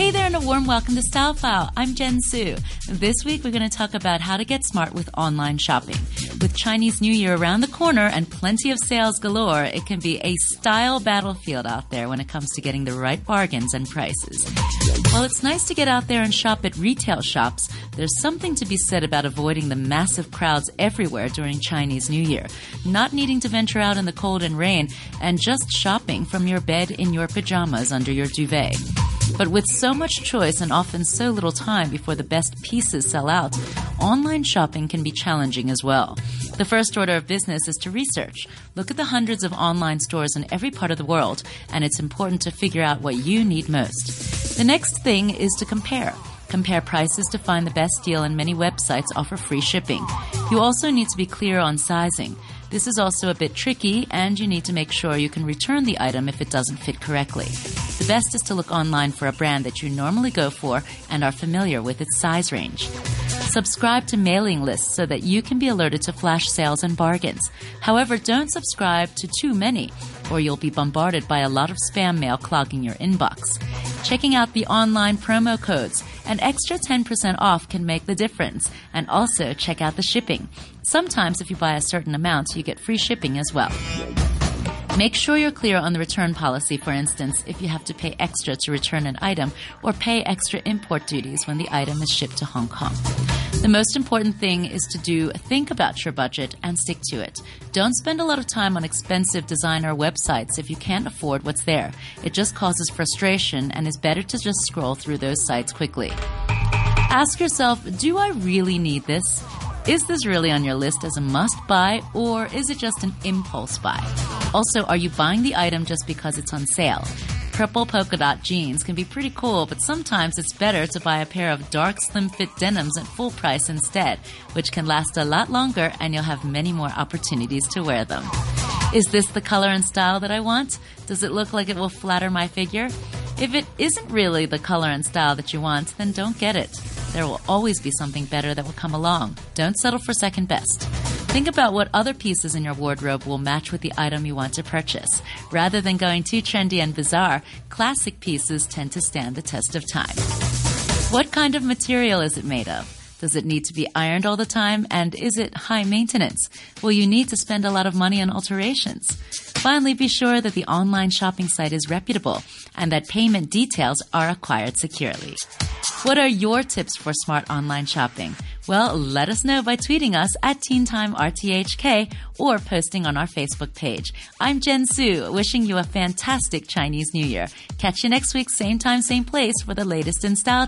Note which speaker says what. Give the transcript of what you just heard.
Speaker 1: Hey there, and a warm welcome to Style File. I'm Jen Su. This week, we're going to talk about how to get smart with online shopping. With Chinese New Year around the corner and plenty of sales galore, it can be a style battlefield out there when it comes to getting the right bargains and prices. While it's nice to get out there and shop at retail shops, there's something to be said about avoiding the massive crowds everywhere during Chinese New Year, not needing to venture out in the cold and rain, and just shopping from your bed in your pajamas under your duvet. But with so much choice and often so little time before the best pieces sell out, online shopping can be challenging as well. The first order of business is to research. Look at the hundreds of online stores in every part of the world, and it's important to figure out what you need most. The next thing is to compare. Compare prices to find the best deal, and many websites offer free shipping. You also need to be clear on sizing. This is also a bit tricky, and you need to make sure you can return the item if it doesn't fit correctly. Best is to look online for a brand that you normally go for and are familiar with its size range. Subscribe to mailing lists so that you can be alerted to flash sales and bargains. However, don't subscribe to too many, or you'll be bombarded by a lot of spam mail clogging your inbox. Checking out the online promo codes. An extra 10% off can make the difference. And also check out the shipping. Sometimes if you buy a certain amount, you get free shipping as well. Make sure you're clear on the return policy, for instance, if you have to pay extra to return an item or pay extra import duties when the item is shipped to Hong Kong. The most important thing is to do think about your budget and stick to it. Don't spend a lot of time on expensive designer websites if you can't afford what's there. It just causes frustration and is better to just scroll through those sites quickly. Ask yourself, do I really need this? Is this really on your list as a must buy or is it just an impulse buy? Also, are you buying the item just because it's on sale? Purple polka dot jeans can be pretty cool, but sometimes it's better to buy a pair of dark slim fit denims at full price instead, which can last a lot longer and you'll have many more opportunities to wear them. Is this the color and style that I want? Does it look like it will flatter my figure? If it isn't really the color and style that you want, then don't get it. There will always be something better that will come along. Don't settle for second best. Think about what other pieces in your wardrobe will match with the item you want to purchase. Rather than going too trendy and bizarre, classic pieces tend to stand the test of time. What kind of material is it made of? Does it need to be ironed all the time? And is it high maintenance? Will you need to spend a lot of money on alterations? Finally, be sure that the online shopping site is reputable and that payment details are acquired securely. What are your tips for smart online shopping? Well, let us know by tweeting us at TeenTimeRTHK or posting on our Facebook page. I'm Jen Su, wishing you a fantastic Chinese New Year. Catch you next week, same time, same place for the latest in style